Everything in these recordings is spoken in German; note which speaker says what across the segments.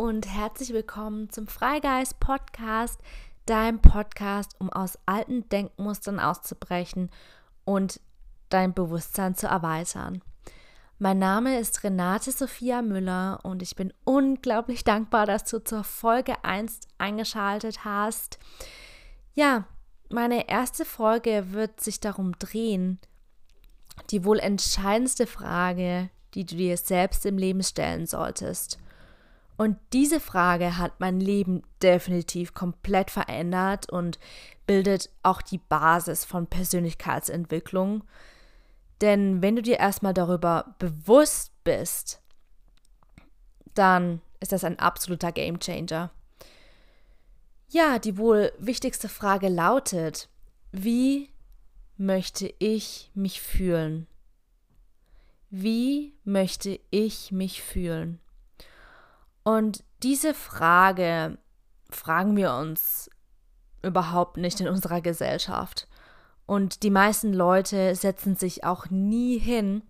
Speaker 1: Und herzlich willkommen zum Freigeist Podcast, deinem Podcast, um aus alten Denkmustern auszubrechen und dein Bewusstsein zu erweitern. Mein Name ist Renate Sophia Müller und ich bin unglaublich dankbar, dass du zur Folge 1 eingeschaltet hast. Ja, meine erste Folge wird sich darum drehen, die wohl entscheidendste Frage, die du dir selbst im Leben stellen solltest. Und diese Frage hat mein Leben definitiv komplett verändert und bildet auch die Basis von Persönlichkeitsentwicklung. Denn wenn du dir erstmal darüber bewusst bist, dann ist das ein absoluter Gamechanger. Ja, die wohl wichtigste Frage lautet, wie möchte ich mich fühlen? Wie möchte ich mich fühlen? Und diese Frage fragen wir uns überhaupt nicht in unserer Gesellschaft. Und die meisten Leute setzen sich auch nie hin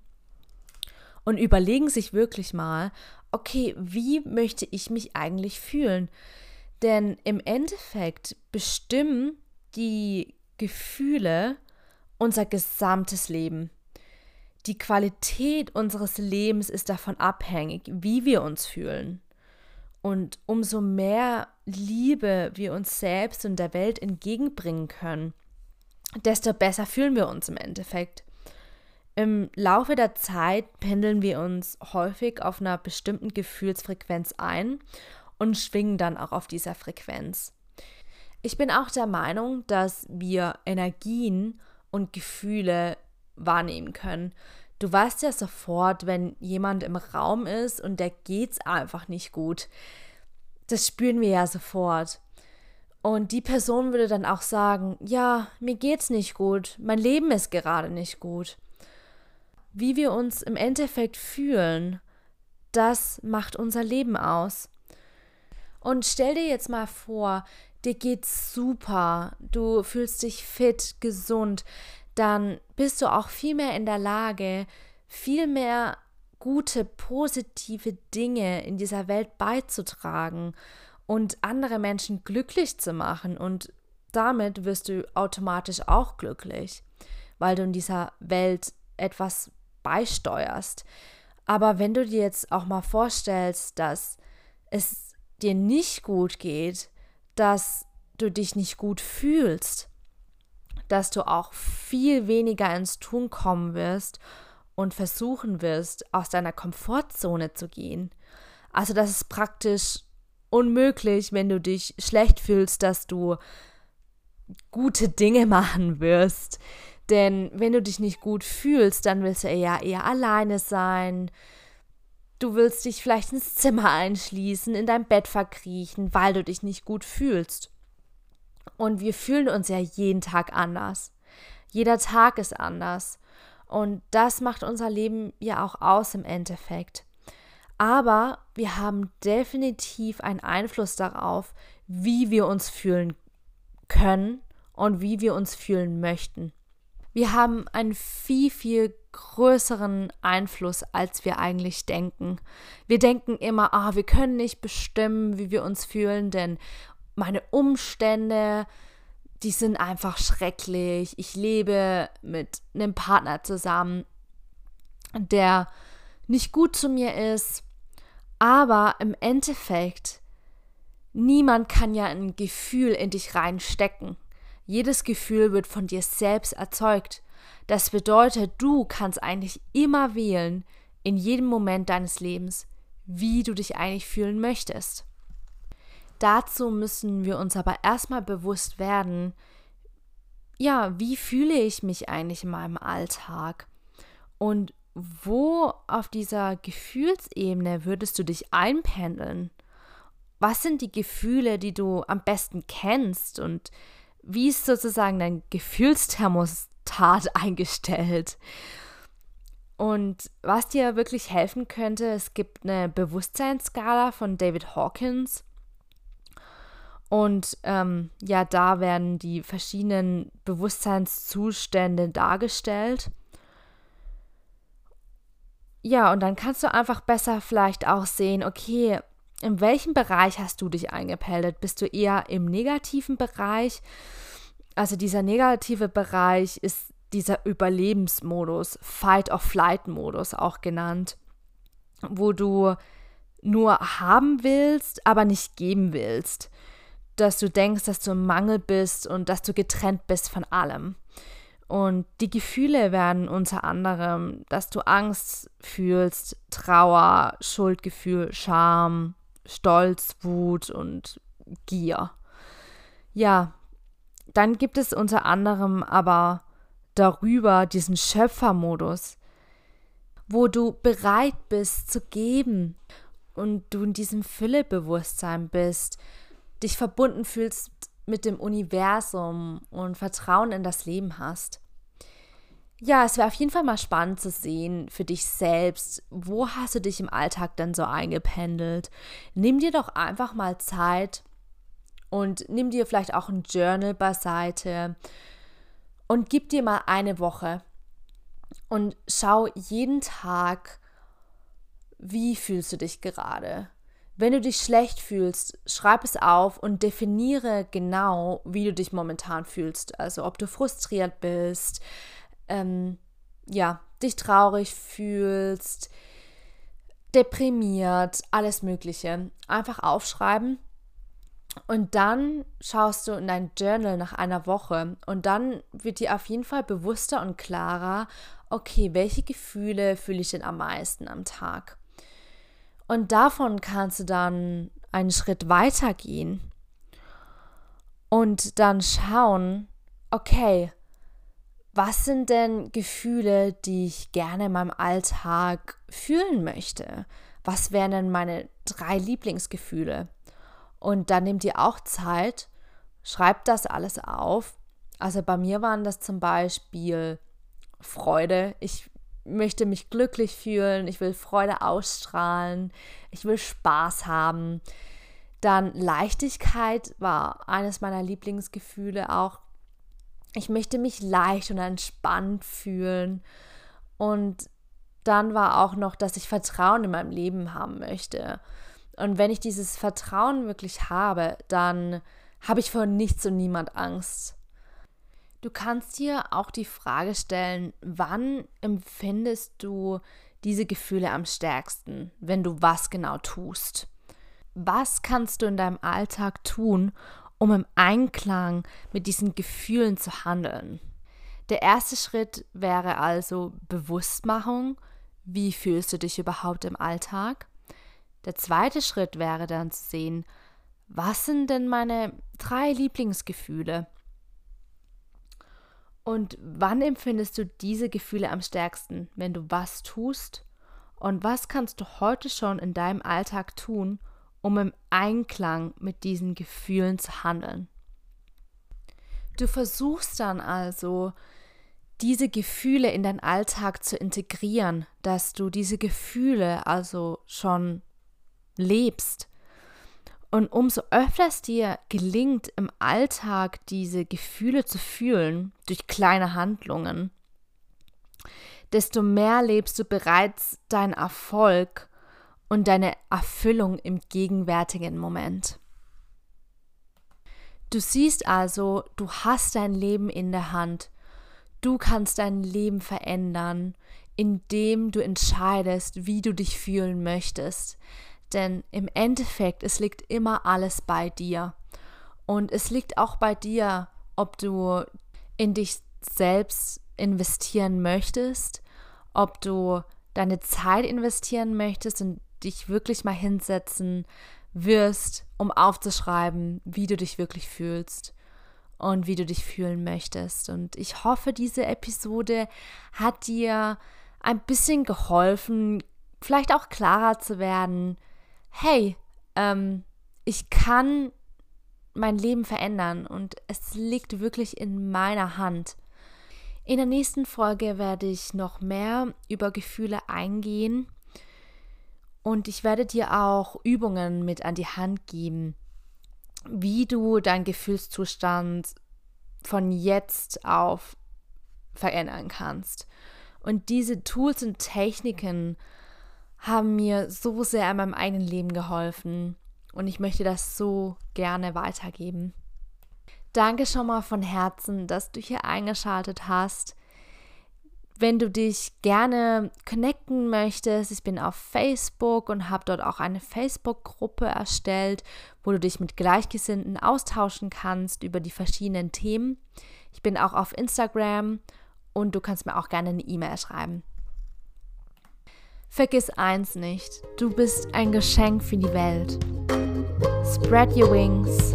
Speaker 1: und überlegen sich wirklich mal, okay, wie möchte ich mich eigentlich fühlen? Denn im Endeffekt bestimmen die Gefühle unser gesamtes Leben. Die Qualität unseres Lebens ist davon abhängig, wie wir uns fühlen. Und umso mehr Liebe wir uns selbst und der Welt entgegenbringen können, desto besser fühlen wir uns im Endeffekt. Im Laufe der Zeit pendeln wir uns häufig auf einer bestimmten Gefühlsfrequenz ein und schwingen dann auch auf dieser Frequenz. Ich bin auch der Meinung, dass wir Energien und Gefühle wahrnehmen können. Du weißt ja sofort, wenn jemand im Raum ist und der geht's einfach nicht gut. Das spüren wir ja sofort. Und die Person würde dann auch sagen, ja, mir geht's nicht gut, mein Leben ist gerade nicht gut. Wie wir uns im Endeffekt fühlen, das macht unser Leben aus. Und stell dir jetzt mal vor, dir geht's super, du fühlst dich fit, gesund, dann bist du auch viel mehr in der Lage, viel mehr gute, positive Dinge in dieser Welt beizutragen und andere Menschen glücklich zu machen. Und damit wirst du automatisch auch glücklich, weil du in dieser Welt etwas beisteuerst. Aber wenn du dir jetzt auch mal vorstellst, dass es dir nicht gut geht, dass du dich nicht gut fühlst, dass du auch viel weniger ins Tun kommen wirst und versuchen wirst, aus deiner Komfortzone zu gehen. Also das ist praktisch unmöglich, wenn du dich schlecht fühlst, dass du gute Dinge machen wirst. Denn wenn du dich nicht gut fühlst, dann willst du eher eher alleine sein. Du willst dich vielleicht ins Zimmer einschließen, in dein Bett verkriechen, weil du dich nicht gut fühlst. Und wir fühlen uns ja jeden Tag anders. Jeder Tag ist anders. Und das macht unser Leben ja auch aus im Endeffekt. Aber wir haben definitiv einen Einfluss darauf, wie wir uns fühlen können und wie wir uns fühlen möchten. Wir haben einen viel, viel größeren Einfluss, als wir eigentlich denken. Wir denken immer, ah, wir können nicht bestimmen, wie wir uns fühlen, denn meine Umstände, die sind einfach schrecklich. Ich lebe mit einem Partner zusammen, der nicht gut zu mir ist. Aber im Endeffekt, niemand kann ja ein Gefühl in dich reinstecken. Jedes Gefühl wird von dir selbst erzeugt. Das bedeutet, du kannst eigentlich immer wählen, in jedem Moment deines Lebens, wie du dich eigentlich fühlen möchtest. Dazu müssen wir uns aber erstmal bewusst werden, ja, wie fühle ich mich eigentlich in meinem Alltag? Und wo auf dieser Gefühlsebene würdest du dich einpendeln? Was sind die Gefühle, die du am besten kennst? Und wie ist sozusagen dein Gefühlsthermostat eingestellt? Und was dir wirklich helfen könnte, es gibt eine Bewusstseinsskala von David Hawkins. Und ähm, ja, da werden die verschiedenen Bewusstseinszustände dargestellt. Ja, und dann kannst du einfach besser vielleicht auch sehen, okay, in welchem Bereich hast du dich eingepellt? Bist du eher im negativen Bereich? Also dieser negative Bereich ist dieser Überlebensmodus, Fight-of-Flight-Modus auch genannt, wo du nur haben willst, aber nicht geben willst. Dass du denkst, dass du im Mangel bist und dass du getrennt bist von allem. Und die Gefühle werden unter anderem, dass du Angst fühlst, Trauer, Schuldgefühl, Scham, Stolz, Wut und Gier. Ja, dann gibt es unter anderem aber darüber diesen Schöpfermodus, wo du bereit bist zu geben und du in diesem Füllebewusstsein bist, dich verbunden fühlst mit dem Universum und Vertrauen in das Leben hast. Ja, es wäre auf jeden Fall mal spannend zu sehen für dich selbst, wo hast du dich im Alltag denn so eingependelt? Nimm dir doch einfach mal Zeit und nimm dir vielleicht auch ein Journal beiseite und gib dir mal eine Woche und schau jeden Tag, wie fühlst du dich gerade? Wenn du dich schlecht fühlst, schreib es auf und definiere genau, wie du dich momentan fühlst. Also ob du frustriert bist, ähm, ja, dich traurig fühlst, deprimiert, alles Mögliche. Einfach aufschreiben. Und dann schaust du in dein Journal nach einer Woche und dann wird dir auf jeden Fall bewusster und klarer, okay, welche Gefühle fühle ich denn am meisten am Tag? Und davon kannst du dann einen Schritt weiter gehen und dann schauen, okay, was sind denn Gefühle, die ich gerne in meinem Alltag fühlen möchte? Was wären denn meine drei Lieblingsgefühle? Und dann nehmt ihr auch Zeit, schreibt das alles auf. Also bei mir waren das zum Beispiel Freude. Ich möchte mich glücklich fühlen, ich will Freude ausstrahlen, ich will Spaß haben. Dann Leichtigkeit war eines meiner Lieblingsgefühle auch ich möchte mich leicht und entspannt fühlen. Und dann war auch noch, dass ich Vertrauen in meinem Leben haben möchte. Und wenn ich dieses Vertrauen wirklich habe, dann habe ich vor nichts und niemand Angst. Du kannst dir auch die Frage stellen, wann empfindest du diese Gefühle am stärksten, wenn du was genau tust? Was kannst du in deinem Alltag tun, um im Einklang mit diesen Gefühlen zu handeln. Der erste Schritt wäre also Bewusstmachung. Wie fühlst du dich überhaupt im Alltag? Der zweite Schritt wäre dann zu sehen, was sind denn meine drei Lieblingsgefühle? Und wann empfindest du diese Gefühle am stärksten, wenn du was tust? Und was kannst du heute schon in deinem Alltag tun, um im Einklang mit diesen Gefühlen zu handeln. Du versuchst dann also, diese Gefühle in deinen Alltag zu integrieren, dass du diese Gefühle also schon lebst. Und umso öfter es dir gelingt, im Alltag diese Gefühle zu fühlen, durch kleine Handlungen, desto mehr lebst du bereits deinen Erfolg und deine Erfüllung im gegenwärtigen Moment. Du siehst also, du hast dein Leben in der Hand. Du kannst dein Leben verändern, indem du entscheidest, wie du dich fühlen möchtest. Denn im Endeffekt, es liegt immer alles bei dir. Und es liegt auch bei dir, ob du in dich selbst investieren möchtest, ob du deine Zeit investieren möchtest und dich wirklich mal hinsetzen wirst, um aufzuschreiben, wie du dich wirklich fühlst und wie du dich fühlen möchtest. Und ich hoffe, diese Episode hat dir ein bisschen geholfen, vielleicht auch klarer zu werden. Hey, ähm, ich kann mein Leben verändern und es liegt wirklich in meiner Hand. In der nächsten Folge werde ich noch mehr über Gefühle eingehen und ich werde dir auch Übungen mit an die Hand geben, wie du deinen Gefühlszustand von jetzt auf verändern kannst. Und diese Tools und Techniken haben mir so sehr in meinem eigenen Leben geholfen und ich möchte das so gerne weitergeben. Danke schon mal von Herzen, dass du hier eingeschaltet hast. Wenn du dich gerne connecten möchtest, ich bin auf Facebook und habe dort auch eine Facebook-Gruppe erstellt, wo du dich mit Gleichgesinnten austauschen kannst über die verschiedenen Themen. Ich bin auch auf Instagram und du kannst mir auch gerne eine E-Mail schreiben. Vergiss eins nicht, du bist ein Geschenk für die Welt. Spread your wings